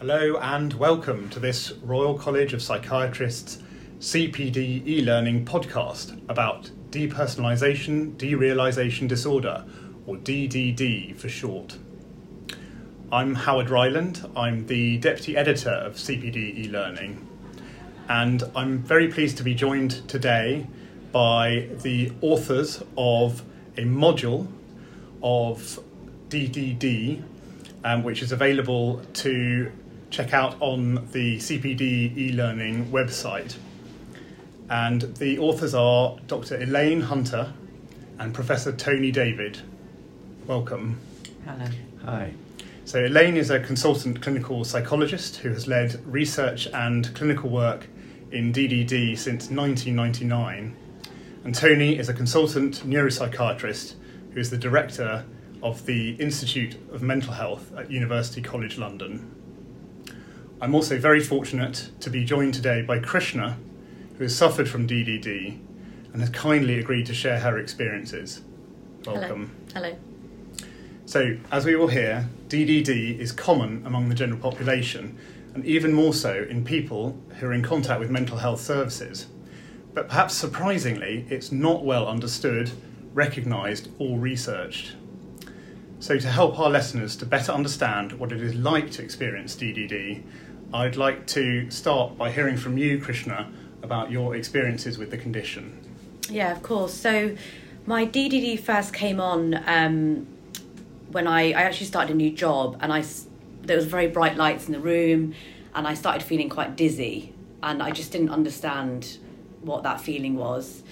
Hello and welcome to this Royal College of Psychiatrists CPD e learning podcast about depersonalization derealization disorder, or DDD for short. I'm Howard Ryland, I'm the Deputy Editor of CPD e learning, and I'm very pleased to be joined today by the authors of a module of DDD, um, which is available to check out on the CPD e learning website. And the authors are Dr. Elaine Hunter and Professor Tony David. Welcome. Hello. Hi. So, Elaine is a consultant clinical psychologist who has led research and clinical work in DDD since 1999. And Tony is a consultant neuropsychiatrist who is the director of the Institute of Mental Health at University College London. I'm also very fortunate to be joined today by Krishna, who has suffered from DDD and has kindly agreed to share her experiences. Welcome. Hello. Hello. So, as we will hear, DDD is common among the general population and even more so in people who are in contact with mental health services. But perhaps surprisingly, it's not well understood, recognised, or researched. So, to help our listeners to better understand what it is like to experience DDD, I'd like to start by hearing from you, Krishna, about your experiences with the condition. Yeah, of course. So, my DDD first came on um, when I, I actually started a new job, and I there was very bright lights in the room, and I started feeling quite dizzy, and I just didn't understand what that feeling was.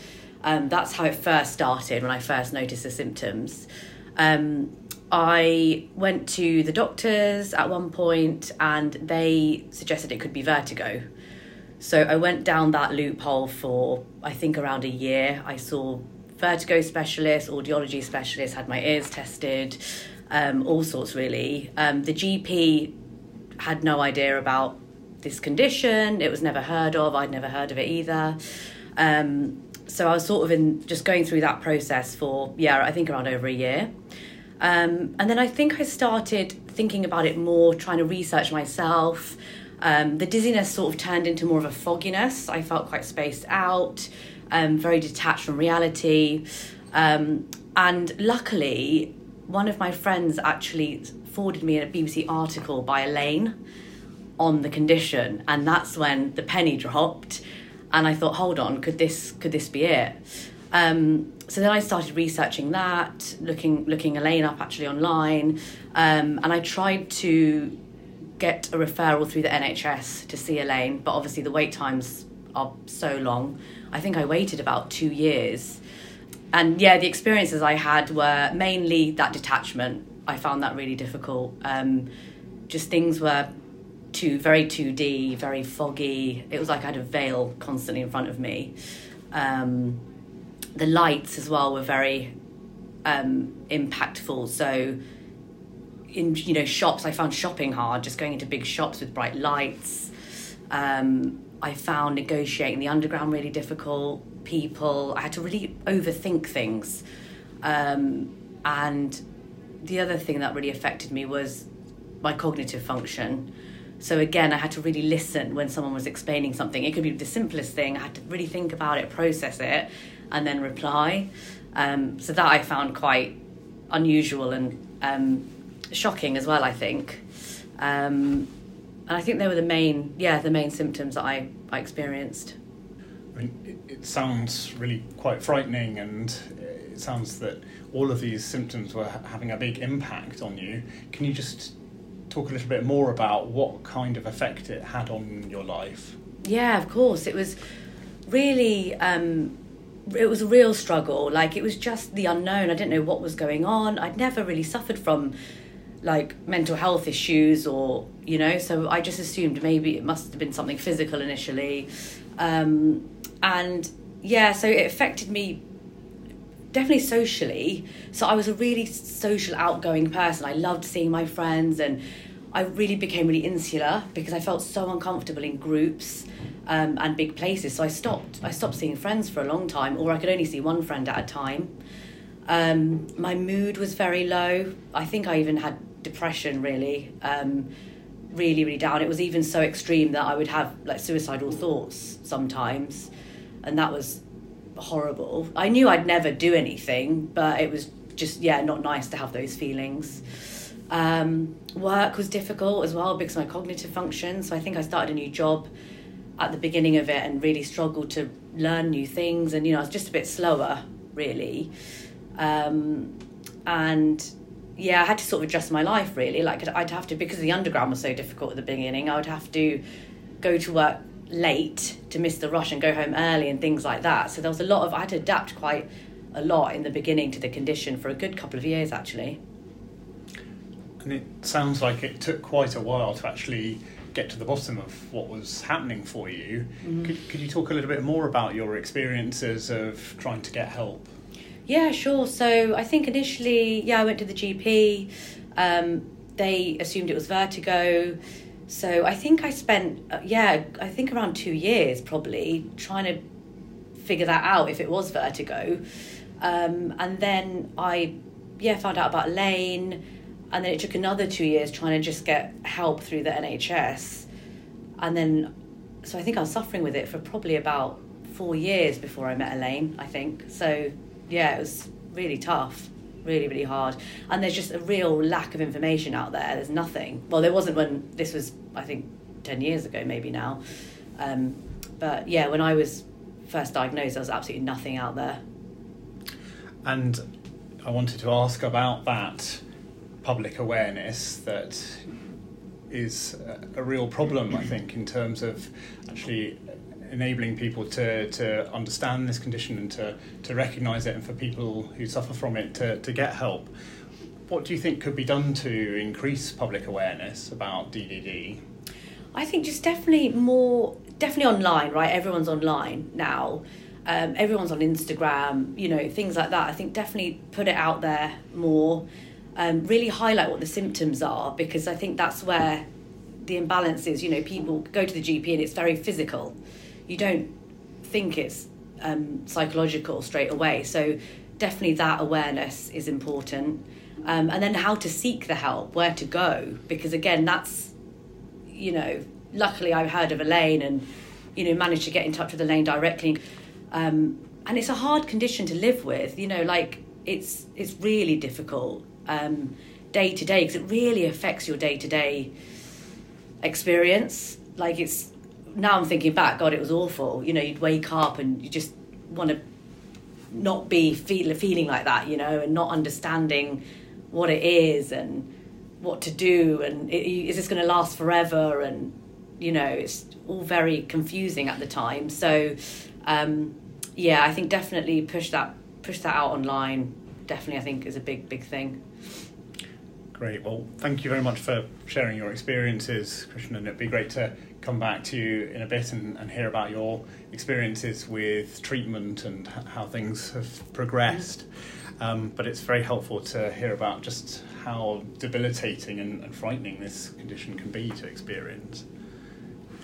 Um, that's how it first started when I first noticed the symptoms. Um, I went to the doctors at one point and they suggested it could be vertigo. So I went down that loophole for I think around a year. I saw vertigo specialists, audiology specialists, had my ears tested, um, all sorts really. Um, the GP had no idea about this condition. It was never heard of. I'd never heard of it either. Um, so I was sort of in just going through that process for yeah, I think around over a year. Um, and then I think I started thinking about it more, trying to research myself. Um, the dizziness sort of turned into more of a fogginess. I felt quite spaced out, um, very detached from reality. Um, and luckily, one of my friends actually forwarded me a BBC article by Elaine on the condition, and that's when the penny dropped. And I thought, hold on, could this could this be it? Um, so then I started researching that, looking looking Elaine up actually online, um, and I tried to get a referral through the NHS to see Elaine, but obviously the wait times are so long. I think I waited about two years, and yeah, the experiences I had were mainly that detachment. I found that really difficult. Um, just things were too very 2D, very foggy. It was like I had a veil constantly in front of me. Um, the lights as well were very um, impactful. So in you know shops, I found shopping hard. Just going into big shops with bright lights. Um, I found negotiating the underground really difficult. People, I had to really overthink things. Um, and the other thing that really affected me was my cognitive function. So again, I had to really listen when someone was explaining something. It could be the simplest thing. I had to really think about it, process it, and then reply. Um, so that I found quite unusual and um, shocking as well. I think, um, and I think they were the main, yeah, the main symptoms that I, I experienced. I mean, it, it sounds really quite frightening, and it sounds that all of these symptoms were ha- having a big impact on you. Can you just talk a little bit more about what kind of effect it had on your life? Yeah, of course. It was really um, it was a real struggle. Like it was just the unknown. I didn't know what was going on. I'd never really suffered from like mental health issues or you know so i just assumed maybe it must have been something physical initially um, and yeah so it affected me definitely socially so i was a really social outgoing person i loved seeing my friends and i really became really insular because i felt so uncomfortable in groups um, and big places. So I stopped. I stopped seeing friends for a long time, or I could only see one friend at a time. Um, my mood was very low. I think I even had depression. Really, um, really, really down. It was even so extreme that I would have like suicidal thoughts sometimes, and that was horrible. I knew I'd never do anything, but it was just yeah, not nice to have those feelings. Um, work was difficult as well because my cognitive function. So I think I started a new job at the beginning of it and really struggled to learn new things. And you know, I was just a bit slower, really. Um, and yeah, I had to sort of adjust my life really. Like I'd have to because the underground was so difficult at the beginning. I would have to go to work late to miss the rush and go home early and things like that. So there was a lot of I had to adapt quite a lot in the beginning to the condition for a good couple of years actually. And it sounds like it took quite a while to actually get to the bottom of what was happening for you. Mm-hmm. Could, could you talk a little bit more about your experiences of trying to get help? Yeah, sure. So I think initially, yeah, I went to the GP. Um, they assumed it was vertigo. So I think I spent, uh, yeah, I think around two years probably trying to figure that out if it was vertigo. Um, and then I, yeah, found out about Elaine. And then it took another two years trying to just get help through the NHS. And then, so I think I was suffering with it for probably about four years before I met Elaine, I think. So yeah, it was really tough, really, really hard. And there's just a real lack of information out there. There's nothing. Well, there wasn't when this was, I think, 10 years ago, maybe now. Um, but yeah, when I was first diagnosed, there was absolutely nothing out there. And I wanted to ask about that public awareness that is a, real problem, I think, in terms of actually enabling people to, to understand this condition and to, to recognise it and for people who suffer from it to, to get help. What do you think could be done to increase public awareness about DDD? I think just definitely more, definitely online, right? Everyone's online now. Um, everyone's on Instagram, you know, things like that. I think definitely put it out there more. Um, really highlight what the symptoms are because I think that's where the imbalance is. You know, people go to the GP and it's very physical you don't think it's um, psychological straight away. So definitely that awareness is important. Um, and then how to seek the help, where to go, because again, that's, you know, luckily I heard of Elaine and, you know, managed to get in touch with Elaine directly. Um, and it's a hard condition to live with, you know, like it's it's really difficult day to day because it really affects your day to day experience. Like it's now I'm thinking back, God, it was awful. You know, you'd wake up and you just want to not be feel, feeling like that, you know, and not understanding what it is and what to do and it, is this going to last forever and you know it's all very confusing at the time so um, yeah i think definitely push that push that out online definitely i think is a big big thing great well thank you very much for sharing your experiences Krishna and it'd be great to come back to you in a bit and, and hear about your experiences with treatment and how things have progressed. Um, but it's very helpful to hear about just how debilitating and, and frightening this condition can be to experience.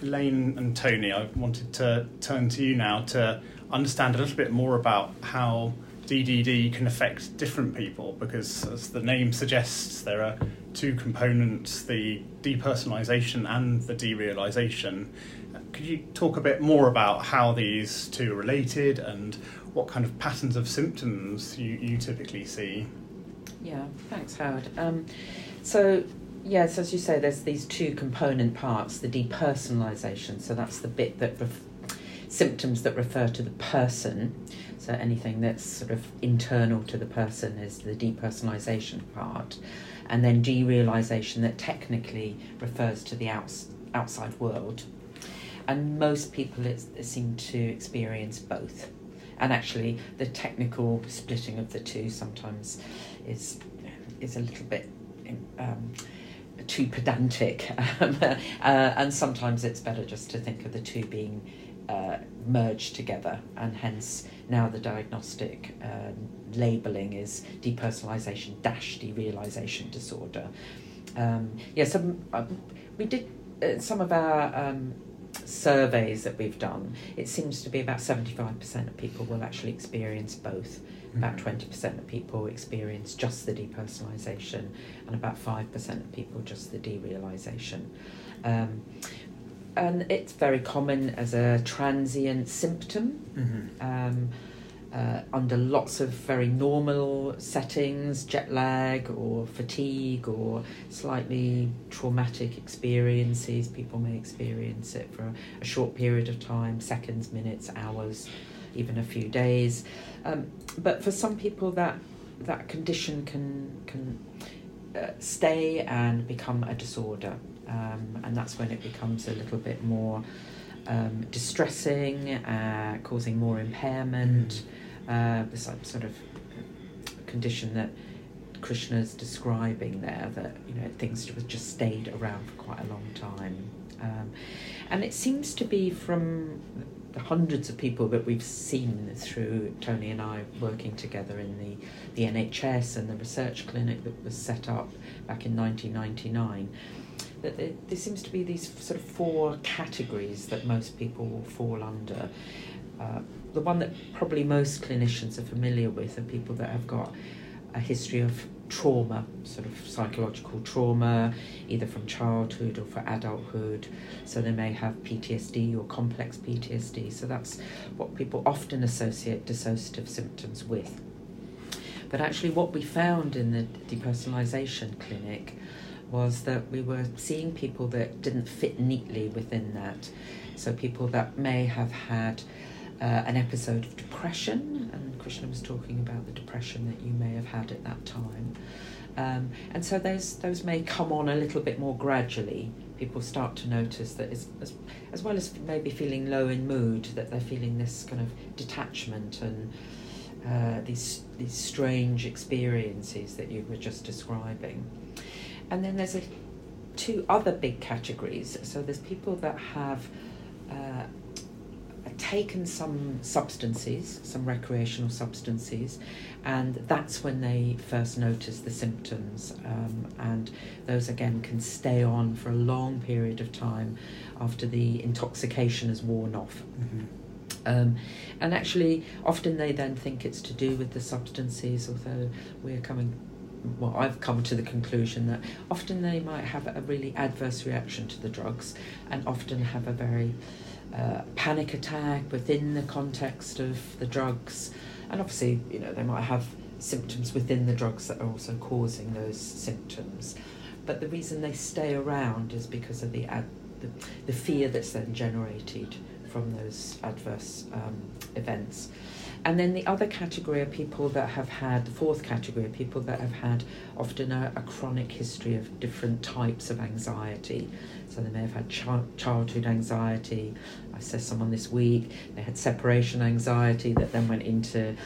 Elaine and Tony, I wanted to turn to you now to understand a little bit more about how DDD can affect different people because, as the name suggests, there are two components the depersonalization and the derealization. Could you talk a bit more about how these two are related and what kind of patterns of symptoms you, you typically see? Yeah, thanks, Howard. Um, so, yes, as you say, there's these two component parts the depersonalization, so that's the bit that ref- symptoms that refer to the person. So, anything that's sort of internal to the person is the depersonalization part and then derealization that technically refers to the outs- outside world. And most people it seem to experience both. And actually, the technical splitting of the two sometimes is is a little bit um, too pedantic, um, uh, and sometimes it's better just to think of the two being uh, merged together, and hence now the diagnostic uh, labelling is depersonalization dash derealization disorder. Um, yeah, some, um, we did uh, some of our um, surveys that we've done, it seems to be about 75% of people will actually experience both. About 20% of people experience just the depersonalization, and about 5% of people just the derealization. Um, and it's very common as a transient symptom. Mm-hmm. Um, uh, under lots of very normal settings, jet lag or fatigue or slightly traumatic experiences. People may experience it for a, a short period of time seconds, minutes, hours, even a few days. Um, but for some people, that, that condition can, can uh, stay and become a disorder. Um, and that's when it becomes a little bit more um, distressing, uh, causing more impairment uh, this sort of condition that Krishna's describing there, that you know things just stayed around for quite a long time, um, and it seems to be from the hundreds of people that we've seen through Tony and I working together in the, the NHS and the research clinic that was set up back in 1999 that there, there seems to be these sort of four categories that most people will fall under. Uh, the one that probably most clinicians are familiar with are people that have got a history of trauma, sort of psychological trauma, either from childhood or for adulthood. So they may have PTSD or complex PTSD. So that's what people often associate dissociative symptoms with. But actually, what we found in the depersonalization clinic was that we were seeing people that didn't fit neatly within that. So people that may have had uh, an episode of depression, and Krishna was talking about the depression that you may have had at that time. Um, and so those those may come on a little bit more gradually. People start to notice that as, as, well as maybe feeling low in mood, that they're feeling this kind of detachment and uh, these these strange experiences that you were just describing. And then there's a two other big categories. So there's people that have uh, taken some substances, some recreational substances, and that's when they first notice the symptoms. Um, and those again can stay on for a long period of time after the intoxication has worn off. Mm-hmm. Um, and actually, often they then think it's to do with the substances, although we're coming well, I've come to the conclusion that often they might have a really adverse reaction to the drugs and often have a very uh, panic attack within the context of the drugs, and obviously, you know, they might have symptoms within the drugs that are also causing those symptoms. But the reason they stay around is because of the ad, the, the fear that's then generated from those adverse um, events. And then the other category are people that have had, the fourth category are people that have had often a, a chronic history of different types of anxiety. So they may have had ch- childhood anxiety. I saw someone this week, they had separation anxiety that then went into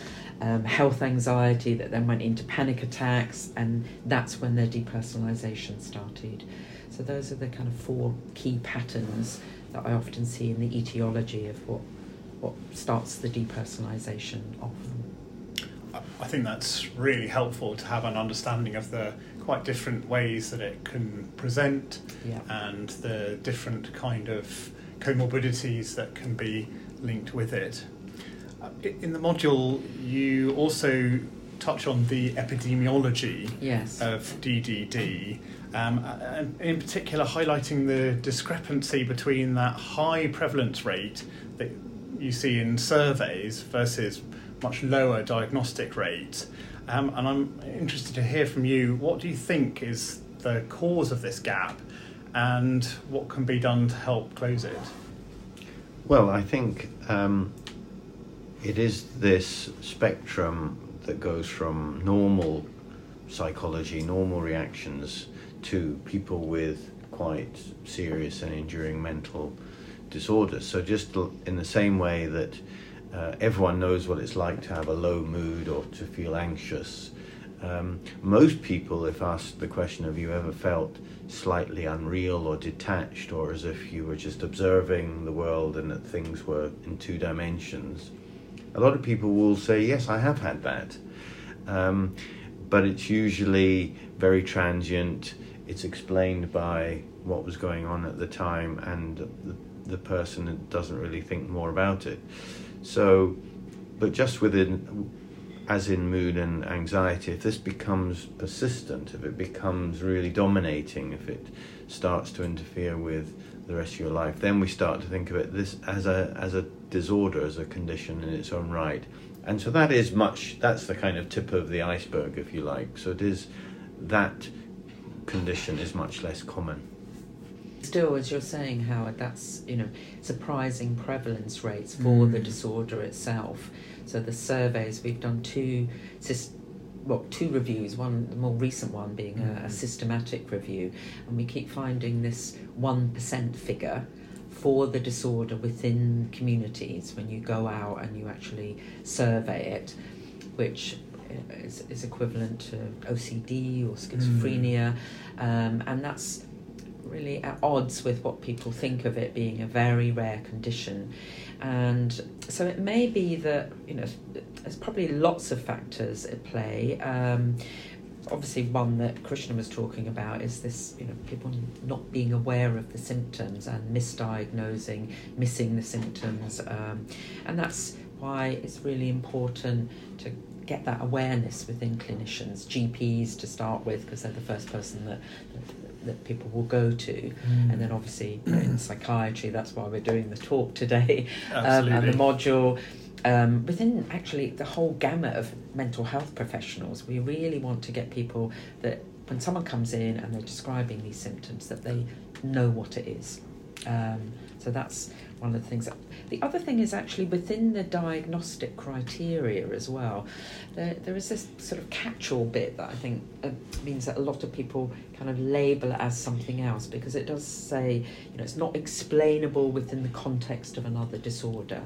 um, health anxiety, that then went into panic attacks, and that's when their depersonalization started. So those are the kind of four key patterns that I often see in the etiology of what what starts the depersonalization of them? I think that's really helpful to have an understanding of the quite different ways that it can present Yeah. and the different kind of comorbidities that can be linked with it. Uh, In the module, you also touch on the epidemiology Yes. of DDD, um, and in particular highlighting the discrepancy between that high prevalence rate that you see in surveys versus much lower diagnostic rate. Um, and I'm interested to hear from you what do you think is the cause of this gap and what can be done to help close it? Well, I think um, it is this spectrum that goes from normal psychology, normal reactions, to people with quite serious and enduring mental disorders. So, just in the same way that uh, everyone knows what it's like to have a low mood or to feel anxious, um, most people, if asked the question, have you ever felt slightly unreal or detached, or as if you were just observing the world and that things were in two dimensions, a lot of people will say, Yes, I have had that. Um, but it's usually very transient. It's explained by what was going on at the time and the, the person doesn't really think more about it. So, but just within, as in mood and anxiety, if this becomes persistent, if it becomes really dominating, if it starts to interfere with the rest of your life, then we start to think of it this as a as a disorder, as a condition in its own right. And so that is much. That's the kind of tip of the iceberg, if you like. So it is that condition is much less common. Still, as you're saying, Howard, that's you know surprising prevalence rates for Mm. the disorder itself. So the surveys we've done two, well, two reviews. One, the more recent one being a, a Mm. systematic review, and we keep finding this one percent figure for the disorder within communities when you go out and you actually survey it, which is, is equivalent to OCD or schizophrenia, um, and that's really at odds with what people think of it being a very rare condition. And so it may be that, you know, there's probably lots of factors at play. Um, obviously, one that Krishna was talking about is this, you know, people not being aware of the symptoms and misdiagnosing, missing the symptoms. Um, and that's why it's really important to get that awareness within clinicians, GPs to start with, because they're the first person that, that, that people will go to. And then obviously you know, in psychiatry, that's why we're doing the talk today, um, and the module. Um, within actually the whole gamut of mental health professionals, we really want to get people that when someone comes in and they're describing these symptoms, that they know what it is. Um, so that's one of the things. That, the other thing is actually within the diagnostic criteria as well. There, there is this sort of catch-all bit that I think uh, means that a lot of people kind of label it as something else because it does say, you know, it's not explainable within the context of another disorder.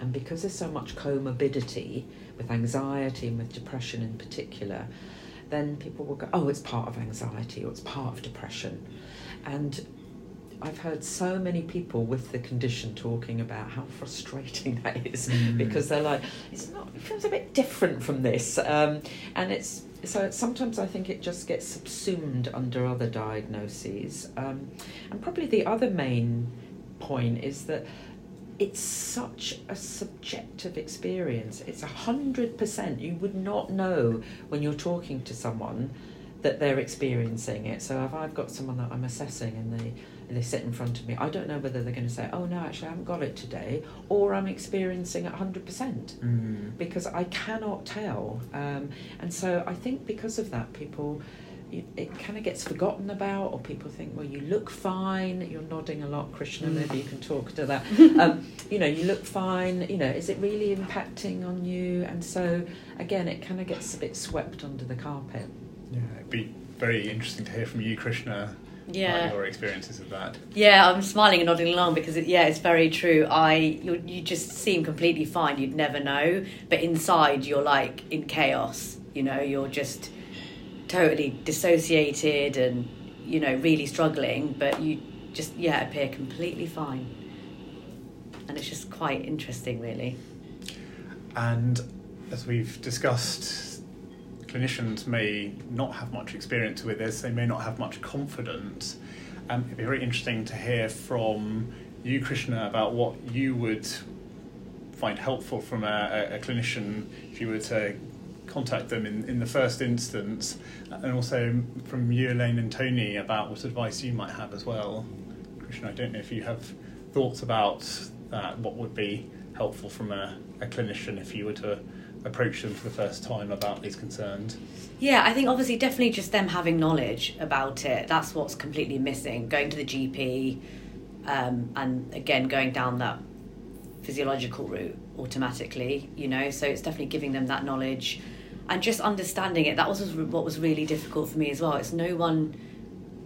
And because there's so much comorbidity with anxiety and with depression in particular, then people will go, oh, it's part of anxiety or it's part of depression. And I've heard so many people with the condition talking about how frustrating that is Mm. because they're like, it's not, it feels a bit different from this. Um, and it's, so sometimes I think it just gets subsumed under other diagnoses. Um, and probably the other main point is that it's such a subjective experience. It's a hundred percent. You would not know when you're talking to someone that they're experiencing it. So if I've got someone that I'm assessing and they they sit in front of me, I don't know whether they're going to say, "Oh no, actually I haven't got it today," or I'm experiencing it hundred percent Mm. because I cannot tell. Um, and so I think because of that, people. It, it kind of gets forgotten about, or people think, well, you look fine. You're nodding a lot, Krishna. Mm. Maybe you can talk to that. um, you know, you look fine. You know, is it really impacting on you? And so, again, it kind of gets a bit swept under the carpet. Yeah, it'd be very interesting to hear from you, Krishna, Yeah. about your experiences of that. Yeah, I'm smiling and nodding along because it, yeah, it's very true. I you you just seem completely fine. You'd never know, but inside you're like in chaos. You know, you're just totally dissociated and you know really struggling. But you just yeah appear completely fine, and it's just quite interesting, really. And as we've discussed, clinicians may not have much experience with this, they may not have much confidence. Um, it'd be very interesting to hear from you, Krishna, about what you would find helpful from a, a, clinician if you were to contact them in, in the first instance, and also from you, Elaine, and Tony about what advice you might have as well. Krishna, I don't know if you have thoughts about that, what would be helpful from a, a clinician if you were to approach them for the first time about these concerns. Yeah, I think obviously definitely just them having knowledge about it. That's what's completely missing. Going to the GP, um, and again going down that physiological route automatically. You know, so it's definitely giving them that knowledge, and just understanding it. That was what was really difficult for me as well. It's no one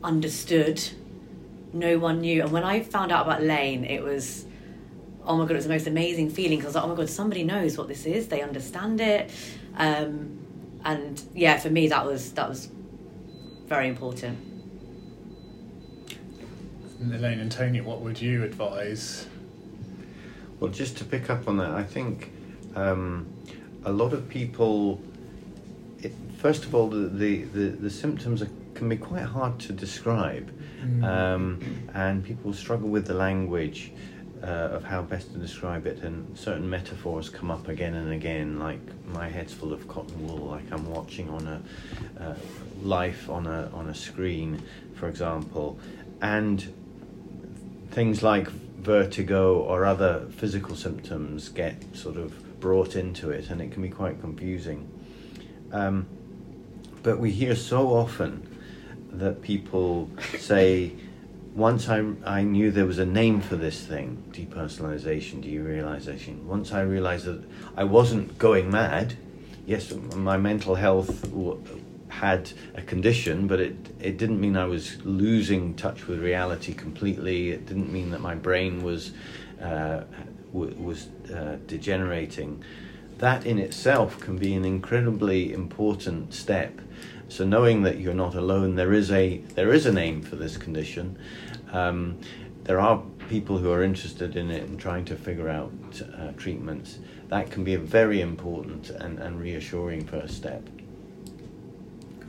understood, no one knew, and when I found out about Elaine, it was. Oh my god! It was the most amazing feeling because I was like, "Oh my god, somebody knows what this is. They understand it." Um, and yeah, for me that was that was very important. Elaine and Tony, what would you advise? Well, just to pick up on that, I think um, a lot of people. It, first of all, the, the, the, the symptoms are, can be quite hard to describe. Mm. Um, and people struggle with the language uh, of how best to describe it, and certain metaphors come up again and again, like my head's full of cotton wool, like I'm watching on a uh, life on a on a screen, for example, and things like vertigo or other physical symptoms get sort of brought into it, and it can be quite confusing. Um, but we hear so often that people say, once I, I knew there was a name for this thing, depersonalization, derealization, once I realized that I wasn't going mad, yes, my mental health w- had a condition, but it, it didn't mean I was losing touch with reality completely. It didn't mean that my brain was, uh, w- was uh, degenerating. That in itself can be an incredibly important step so knowing that you're not alone, there is a there is a name for this condition. Um, there are people who are interested in it and trying to figure out uh, treatments. That can be a very important and, and reassuring first step.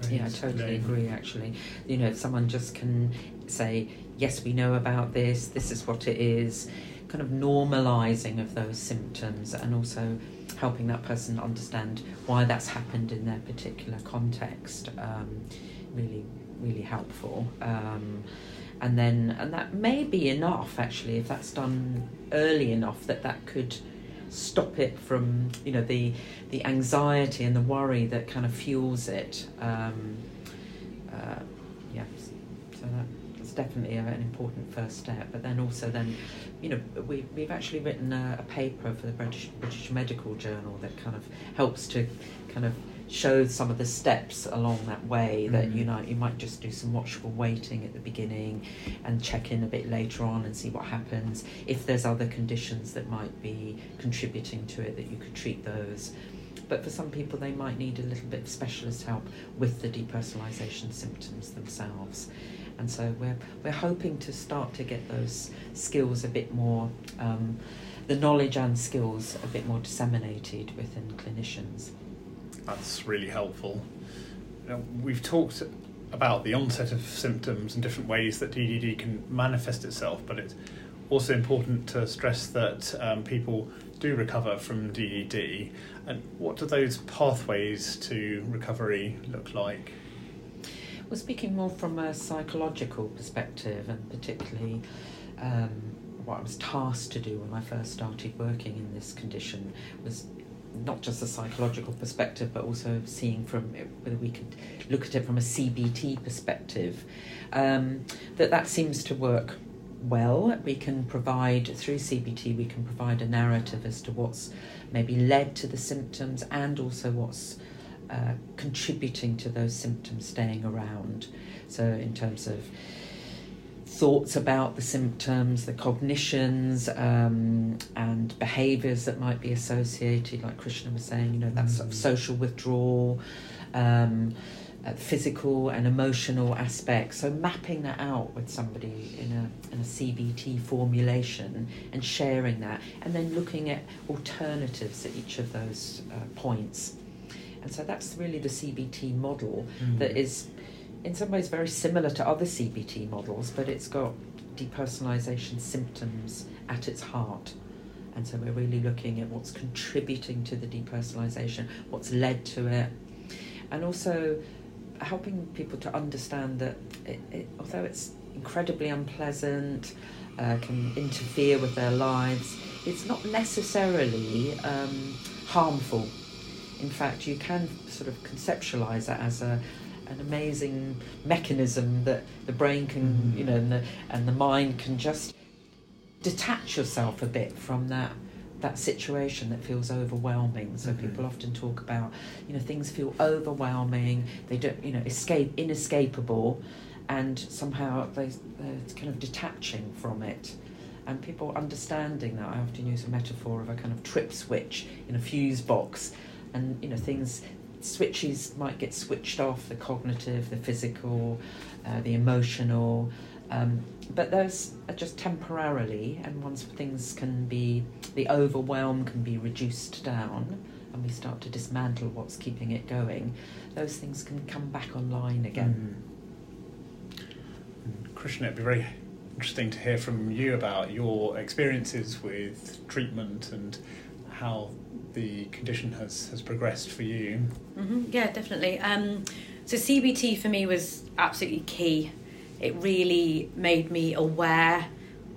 Great. Yeah, I totally agree. Actually, you know, if someone just can say, "Yes, we know about this. This is what it is," kind of normalising of those symptoms, and also helping that person understand why that's happened in their particular context. Um, really, really helpful. Um, and then, and that may be enough actually if that's done early enough that that could stop it from you know the the anxiety and the worry that kind of fuels it. Um, uh, yeah, so that, definitely an important first step. But then also then, you know, we we've actually written a, a paper for the British British Medical Journal that kind of helps to kind of show some of the steps along that way that you Mhm. know you might just do some watchful waiting at the beginning and check in a bit later on and see what happens if there's other conditions that might be contributing to it that you could treat those but for some people they might need a little bit of specialist help with the depersonalization symptoms themselves and so we're we're hoping to start to get those skills a bit more um, the knowledge and skills a bit more disseminated within clinicians That's really helpful. Now, we've talked about the onset of symptoms and different ways that DDD can manifest itself, but it's also important to stress that um, people do recover from DDD. And what do those pathways to recovery look like? Well, speaking more from a psychological perspective, and particularly um, what I was tasked to do when I first started working in this condition was not just a psychological perspective, but also seeing from whether we could look at it from a CBT perspective. Um, that that seems to work well. We can provide through CBT, we can provide a narrative as to what's maybe led to the symptoms and also what's uh, contributing to those symptoms staying around. So, in terms of thoughts about the symptoms, the cognitions, um, and behaviours that might be associated, like Krishna was saying, you know, that sort of Mm. social withdrawal, um, uh, physical and emotional aspects. So, mapping that out with somebody in a, in a CBT formulation and sharing that, and then looking at alternatives at each of those uh, points. And so that's really the CBT model that is, in some ways, very similar to other CBT models, but it's got depersonalization symptoms at its heart. And so we're really looking at what's contributing to the depersonalization, what's led to it, and also helping people to understand that it, it, although it's incredibly unpleasant, uh, can interfere with their lives, it's not necessarily um, harmful. In fact, you can sort of conceptualize that as a an amazing mechanism that the brain can, Mhm. you know, and the and the mind can just detach yourself a bit from that that situation that feels overwhelming. So Mhm. people often talk about, you know, things feel overwhelming. They don't, you know, escape inescapable, and somehow they they're kind of detaching from it. And people understanding that, I often use a metaphor of a kind of trip switch in a fuse box, and you know things switches might get switched off the cognitive, the physical, uh, the emotional. Um, but those are just temporarily, and once things can be, the overwhelm can be reduced down, and we start to dismantle what's keeping it going, those things can come back online again. Mm. Krishna, it'd be very interesting to hear from you about your experiences with treatment and how the condition has, has progressed for you. Mm-hmm. Yeah, definitely. Um, so CBT for me was absolutely key. It really made me aware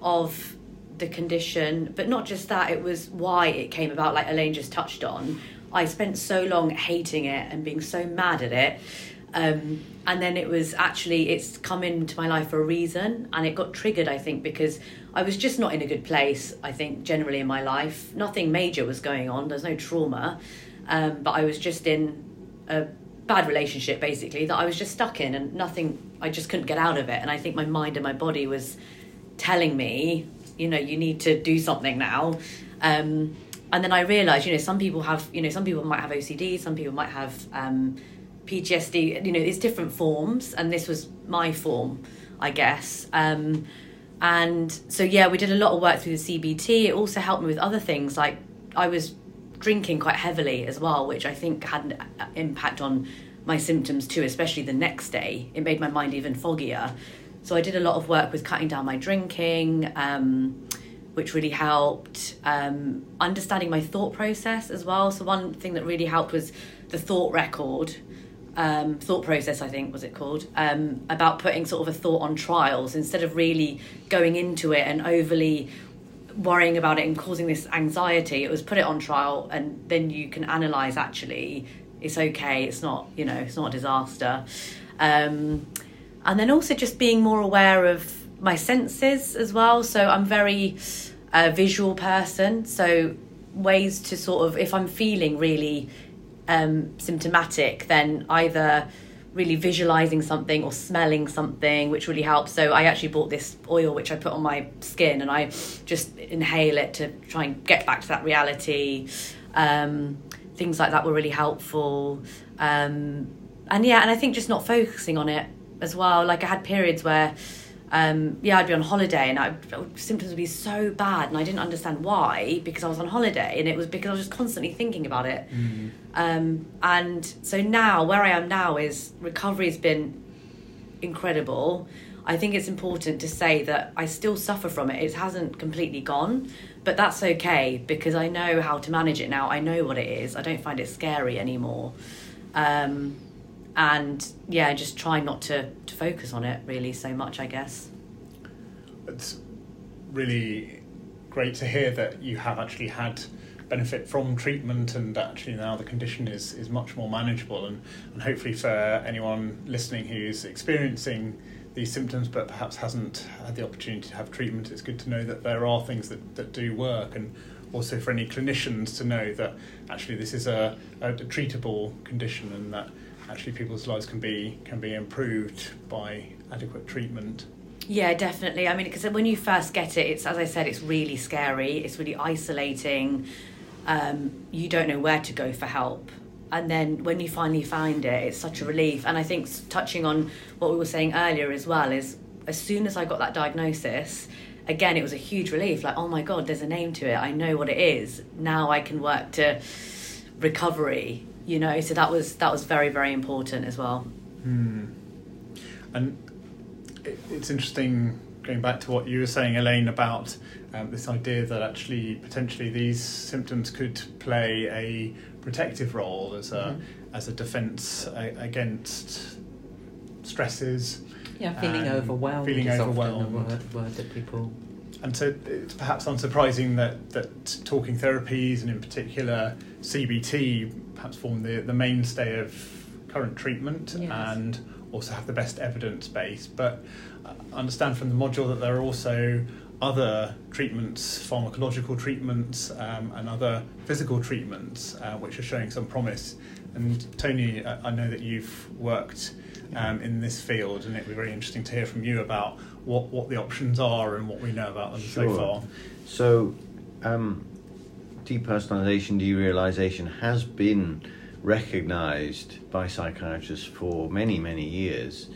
of the condition, but not just that, it was why it came about, like Elaine just touched on. I spent so long hating it and being so mad at it. Um, and then it was actually, it's come into my life for a reason. And it got triggered, I think, because I was just not in a good place, I think, generally in my life. Nothing major was going on, there's no trauma. Um, but I was just in a bad relationship, basically, that I was just stuck in and nothing, I just couldn't get out of it. And I think my mind and my body was telling me, you know, you need to do something now. Um, and then I realized, you know, some people have, you know, some people might have OCD, some people might have um, PTSD. You know, it's different forms, and this was my form, I guess. Um, and so yeah, we did a lot of work through the CBT. It also helped me with other things, like I was drinking quite heavily as well, which I think had an impact on my symptoms too, especially the next day. It made my mind even foggier. So I did a lot of work with cutting down my drinking. Um, which really helped. Um, understanding my thought process as well. So one thing that really helped was the thought record. Um, thought process, I think, was it called, um, about putting sort of a thought on trials instead of really going into it and overly worrying about it and causing this anxiety. It was put it on trial, and then you can analyze actually it's okay, it's not, you know, it's not a disaster. Um, and then also just being more aware of my senses as well. So I'm very a uh, visual person. So ways to sort of, if I'm feeling really um, symptomatic, then either really visualizing something or smelling something, which really helps. So I actually bought this oil which I put on my skin and I just inhale it to try and get back to that reality. Um, things like that were really helpful. Um, and yeah, and I think just not focusing on it as well. Like I had periods where um, yeah, I'd be on holiday and I, symptoms would be so bad, and I didn't understand why because I was on holiday, and it was because I was just constantly thinking about it. Mm. Um, and so now, where I am now is recovery has been incredible. I think it's important to say that I still suffer from it. It hasn't completely gone, but that's okay because I know how to manage it now. I know what it is. I don't find it scary anymore. Um, and yeah, just try not to, to focus on it really so much, I guess. It's really great to hear that you have actually had benefit from treatment and actually now the condition is, is much more manageable and, and hopefully for anyone listening who's experiencing these symptoms but perhaps hasn't had the opportunity to have treatment it's good to know that there are things that, that do work and also for any clinicians to know that actually this is a, a treatable condition and that actually people's lives can be can be improved by adequate treatment. Yeah, definitely. I mean, because when you first get it, it's as I said, it's really scary. It's really isolating. Um, you don't know where to go for help, and then when you finally find it, it's such a relief. And I think touching on what we were saying earlier as well is, as soon as I got that diagnosis, again, it was a huge relief. Like, oh my god, there's a name to it. I know what it is. Now I can work to recovery you know so that was that was very very important as well hmm. and it, it's interesting going back to what you were saying elaine about um, this idea that actually potentially these symptoms could play a protective role as a mm-hmm. as a defense against stresses yeah feeling overwhelmed feeling overwhelmed word, word that people and so it's perhaps unsurprising that, that talking therapies and in particular CBT perhaps form the, the mainstay of current treatment yes. and also have the best evidence base. But I understand from the module that there are also other treatments, pharmacological treatments, um, and other physical treatments, uh, which are showing some promise. And Tony, I know that you've worked um, in this field, and it'd be very interesting to hear from you about what, what the options are and what we know about them sure. so far. So, um, depersonalization, derealization has been recognized by psychiatrists for many, many years,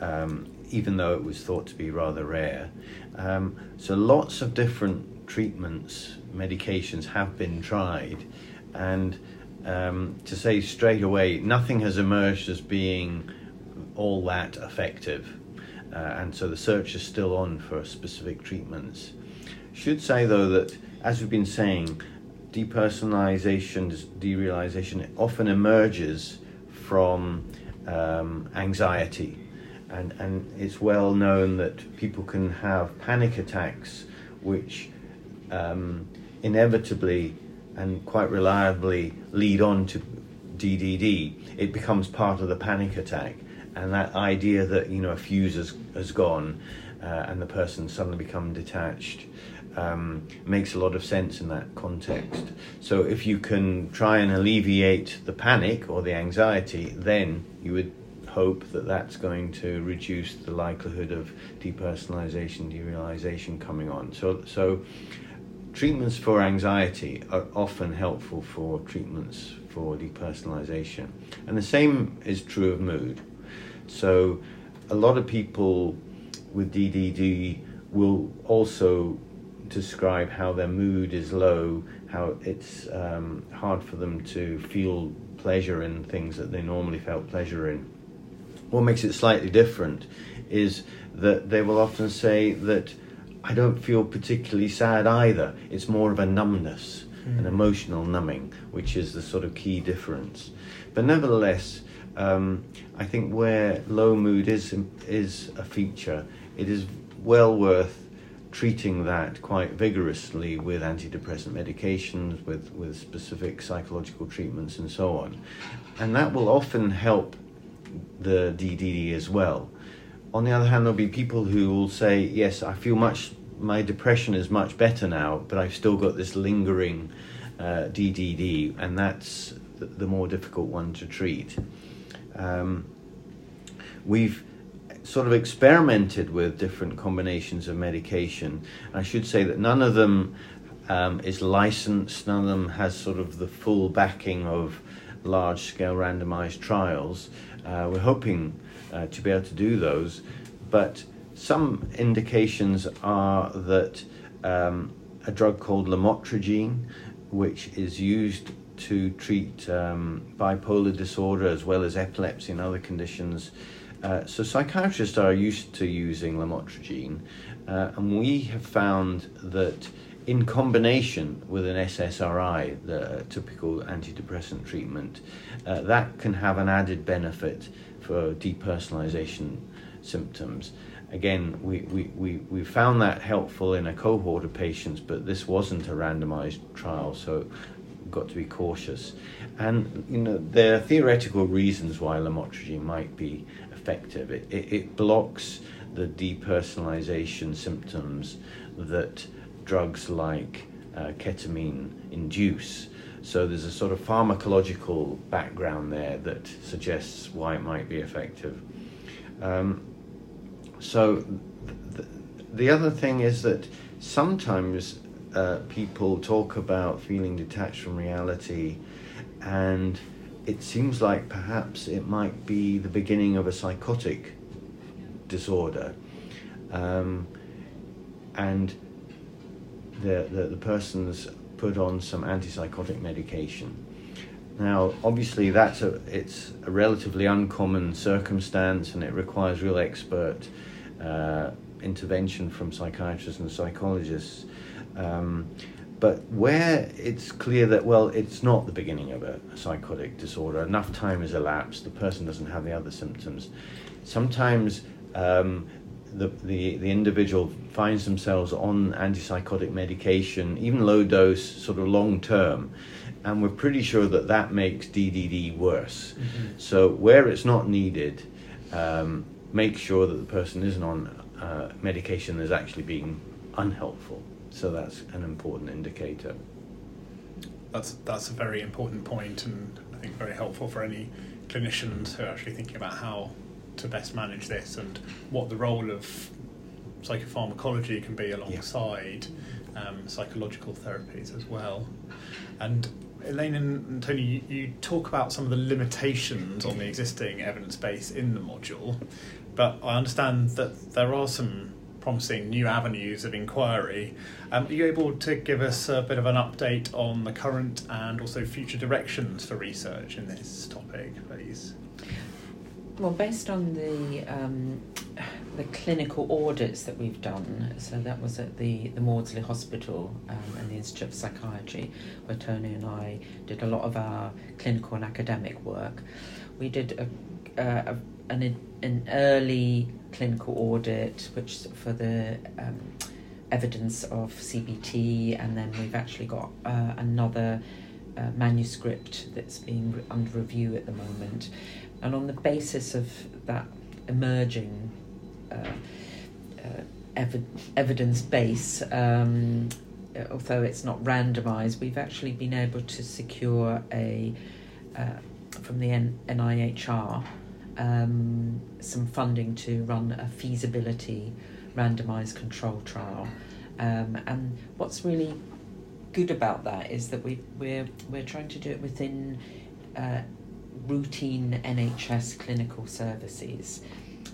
um, even though it was thought to be rather rare. Um, so, lots of different treatments, medications have been tried, and um, to say straight away, nothing has emerged as being all that effective. uh, and so the search is still on for specific treatments. Should say though that, as we've been saying, depersonalization, derealization often emerges from um, anxiety. And, and it's well known that people can have panic attacks, which um, inevitably and quite reliably lead on to DDD. It becomes part of the panic attack. And that idea that, you know, a fuse has, has gone uh, and the person suddenly become detached um, makes a lot of sense in that context. So if you can try and alleviate the panic or the anxiety, then you would hope that that's going to reduce the likelihood of depersonalization, derealization coming on. So, so treatments for anxiety are often helpful for treatments for depersonalization, and the same is true of mood. So, a lot of people with DDD will also describe how their mood is low, how it's um, hard for them to feel pleasure in things that they normally felt pleasure in. What makes it slightly different is that they will often say that I don't feel particularly sad either. It's more of a numbness, mm. an emotional numbing, which is the sort of key difference. But nevertheless, um, I think where low mood is is a feature, it is well worth treating that quite vigorously with antidepressant medications, with, with specific psychological treatments, and so on. And that will often help the DDD as well. On the other hand, there'll be people who will say, Yes, I feel much, my depression is much better now, but I've still got this lingering uh, DDD, and that's the, the, more difficult one to treat. Um, we've sort of experimented with different combinations of medication. I should say that none of them um, is licensed, none of them has sort of the full backing of large scale randomized trials. Uh, we're hoping uh, to be able to do those, but some indications are that um, a drug called lamotrigine, which is used to treat um, bipolar disorder as well as epilepsy and other conditions, uh, so psychiatrists are used to using lamotrigine, uh, and we have found that in combination with an SSRI, the typical antidepressant treatment, uh, that can have an added benefit for depersonalization symptoms. Again, we, we, we, we found that helpful in a cohort of patients, but this wasn't a randomized trial, so got to be cautious. And you know there are theoretical reasons why lamotrigine might be effective. It, it, it blocks the depersonalization symptoms that drugs like uh, ketamine induce. So there's a sort of pharmacological background there that suggests why it might be effective. Um, so th- the other thing is that sometimes uh, people talk about feeling detached from reality and it seems like perhaps it might be the beginning of a psychotic disorder. Um, and the, the, the person's put on some antipsychotic medication. Now, obviously, that's a, it's a relatively uncommon circumstance and it requires real expert uh, intervention from psychiatrists and psychologists. Um, but where it's clear that, well, it's not the beginning of a, a psychotic disorder, enough time has elapsed, the person doesn't have the other symptoms. Sometimes um, the, the, the individual finds themselves on antipsychotic medication, even low dose, sort of long term, and we're pretty sure that that makes DDD worse. Mm-hmm. So, where it's not needed, um, make sure that the person isn't on uh, medication that's actually being unhelpful. So that's an important indicator. That's that's a very important point, and I think very helpful for any clinicians who are actually thinking about how to best manage this and what the role of psychopharmacology can be alongside yeah. um, psychological therapies as well. And Elaine and Tony, you, you, talk about some of the limitations on the existing evidence base in the module, but I understand that there are some promising new avenues of inquiry. Um, are you able to give us a bit of an update on the current and also future directions for research in this topic, please? Well, based on the um, the clinical audits that we've done, so that was at the, the Maudsley Hospital um, and the Institute of Psychiatry, where Tony and I did a lot of our clinical and academic work. We did a, a, an, an early clinical audit, which for the um, evidence of CBT, and then we've actually got uh, another uh, manuscript that's being under review at the moment. And on the basis of that emerging uh, uh, ev- evidence base, um, although it's not randomized, we've actually been able to secure a uh, from the N- NIHR um, some funding to run a feasibility randomized control trial. Um, and what's really good about that is that we, we're, we're trying to do it within uh, routine NHS clinical services.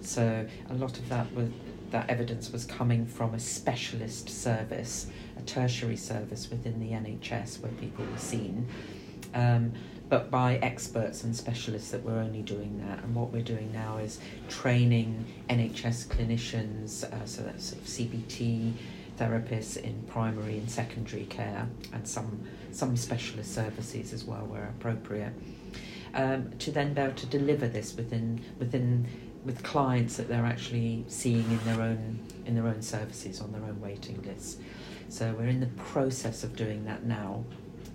So a lot of that was, that evidence was coming from a specialist service, a tertiary service within the NHS where people were seen. Um, but by experts and specialists that were only doing that. And what we're doing now is training NHS clinicians, uh, so that's sort of CBT therapists in primary and secondary care, and some some specialist services as well where appropriate, um, to then be able to deliver this within within with clients that they're actually seeing in their own in their own services on their own waiting lists. So we're in the process of doing that now.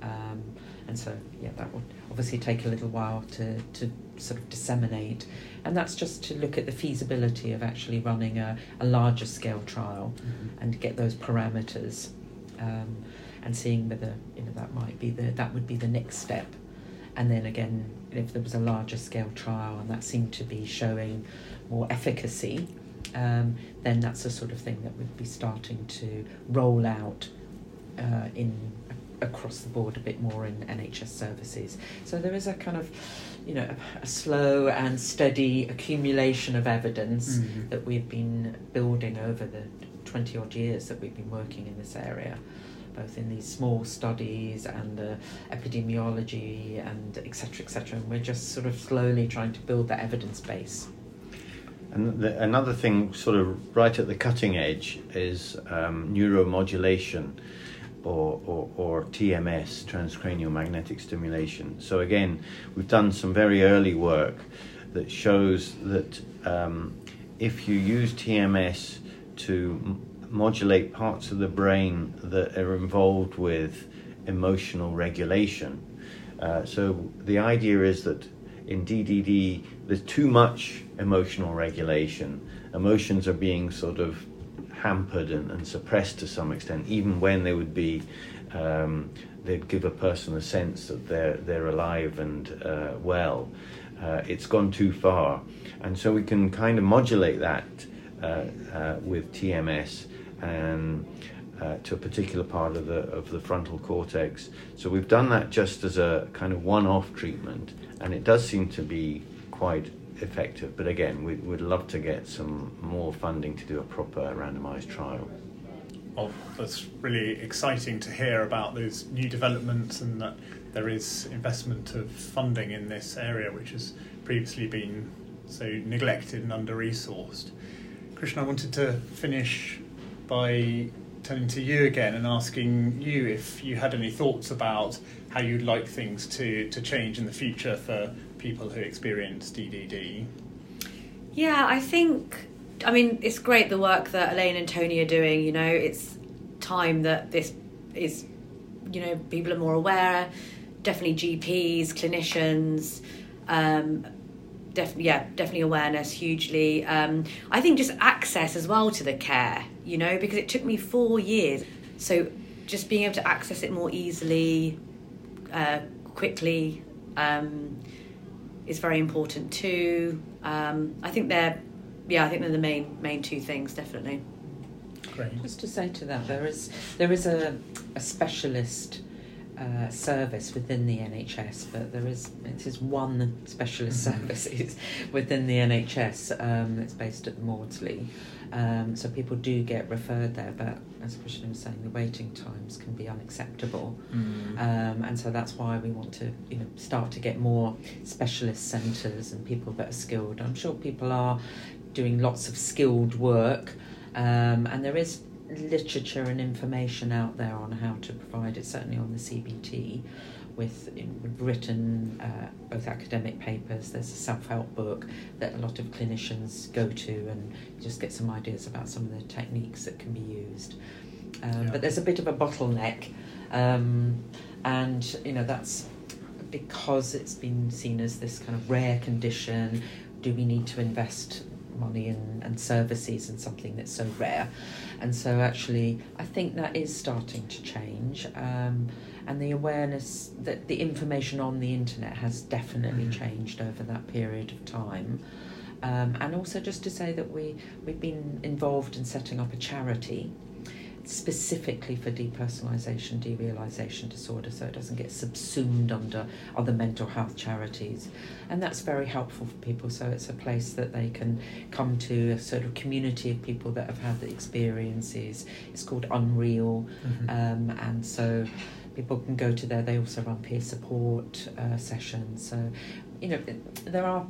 Um, and so, yeah, that would obviously take a little while to, to sort of disseminate. And that's just to look at the feasibility of actually running a, a larger scale trial mm-hmm. and get those parameters um, and seeing whether you know that might be the that would be the next step. And then again, if there was a larger scale trial and that seemed to be showing more efficacy, um, then that's the sort of thing that would be starting to roll out uh, in across the board a bit more in NHS services. So there is a kind of, you know, a, a slow and steady accumulation of evidence mm-hmm. that we've been building over the 20 odd years that we've been working in this area. Both in these small studies and the epidemiology and etc. etc. And we're just sort of slowly trying to build that evidence base. And the, another thing, sort of right at the cutting edge, is um, neuromodulation or, or, or TMS, transcranial magnetic stimulation. So, again, we've done some very early work that shows that um, if you use TMS to modulate parts of the brain that are involved with emotional regulation, uh, so the idea is that in DDD there's too much emotional regulation. Emotions are being sort of hampered and, and suppressed to some extent, even when they would be, um, they'd give a person a sense that they're they're alive and uh, well. Uh, it's gone too far, and so we can kind of modulate that uh, uh with TMS and. Uh, to a particular part of the of the frontal cortex. So we've done that just as a kind of one-off treatment, and it does seem to be quite effective. But again, we, would love to get some more funding to do a proper randomized trial. Well, that's really exciting to hear about those new developments and that there is investment of funding in this area, which has previously been so neglected and under resourced. Krishna, I wanted to finish by turning to you again and asking you if you had any thoughts about how you'd like things to, to change in the future for people who experience DDD? Yeah, I think, I mean, it's great the work that Elaine and Tony are doing. You know, it's time that this is, you know, people are more aware. Definitely GPs, clinicians, um, definitely, yeah, definitely awareness hugely. Um, I think just access as well to the care, you know, because it took me four years. So just being able to access it more easily, uh, quickly. Um, is very important too. Um, I think they're, yeah, I think they're the main main two things definitely. Great. Just to say to that, there is there is a, a specialist uh, service within the NHS, but there is it is one specialist service within the NHS. Um, it's based at Maudsley, um, so people do get referred there. But as Krishna was saying, the waiting times can be unacceptable, Mm. um, and so that's why we want to you know start to get more specialist centres and people that are skilled. I'm sure people are doing lots of skilled work, um, and there is literature and information out there on how to provide it, certainly on the CBT, with written uh, both academic papers. There's a self help book that a lot of clinicians go to and just get some ideas about some of the techniques that can be used. Um, Yeah. But there's a bit of a bottleneck, um, and you know that's because it's been seen as this kind of rare condition. Do we need to invest money and, and services and something that's so rare? And so, actually, I think that is starting to change. Um, and the awareness that the information on the internet has definitely Mhm. changed over that period of time. Um, and also, just to say that we, we've been involved in setting up a charity specifically for depersonalisation, derealisation disorder, so it doesn't get subsumed under other mental health charities. And that's very helpful for people, so it's a place that they can come to, a sort of community of people that have had the experiences. It's called Unreal, Mhm. um, and so people can go to there. They also run peer support uh, sessions. So, you know, there are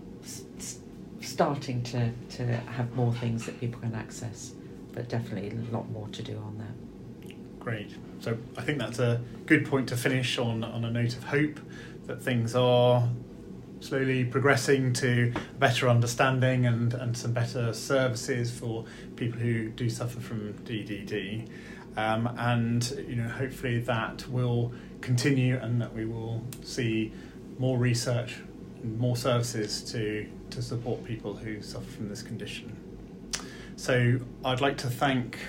starting to, to have more things that people can access, but definitely a lot more to do on that. Great. So I think that's a good point to finish on, on a note of hope that things are slowly progressing to better understanding and, and some better services for people who do suffer from DDD. Um, and you know, hopefully that will continue and that we will see more research and more services to, to support people who suffer from this condition. So I'd like to thank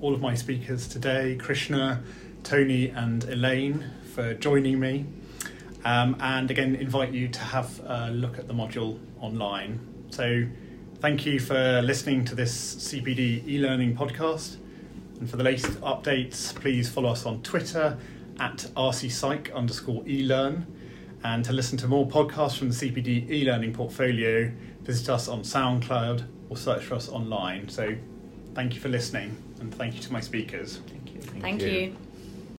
all of my speakers today, Krishna, Tony, and Elaine, for joining me. Um, and again, invite you to have a look at the module online. So, thank you for listening to this CPD e learning podcast. And for the latest updates, please follow us on Twitter at rcpsych underscore elearn. And to listen to more podcasts from the CPD e learning portfolio, visit us on SoundCloud or search for us online. So, thank you for listening and thank you to my speakers. Thank you. Thank you. you.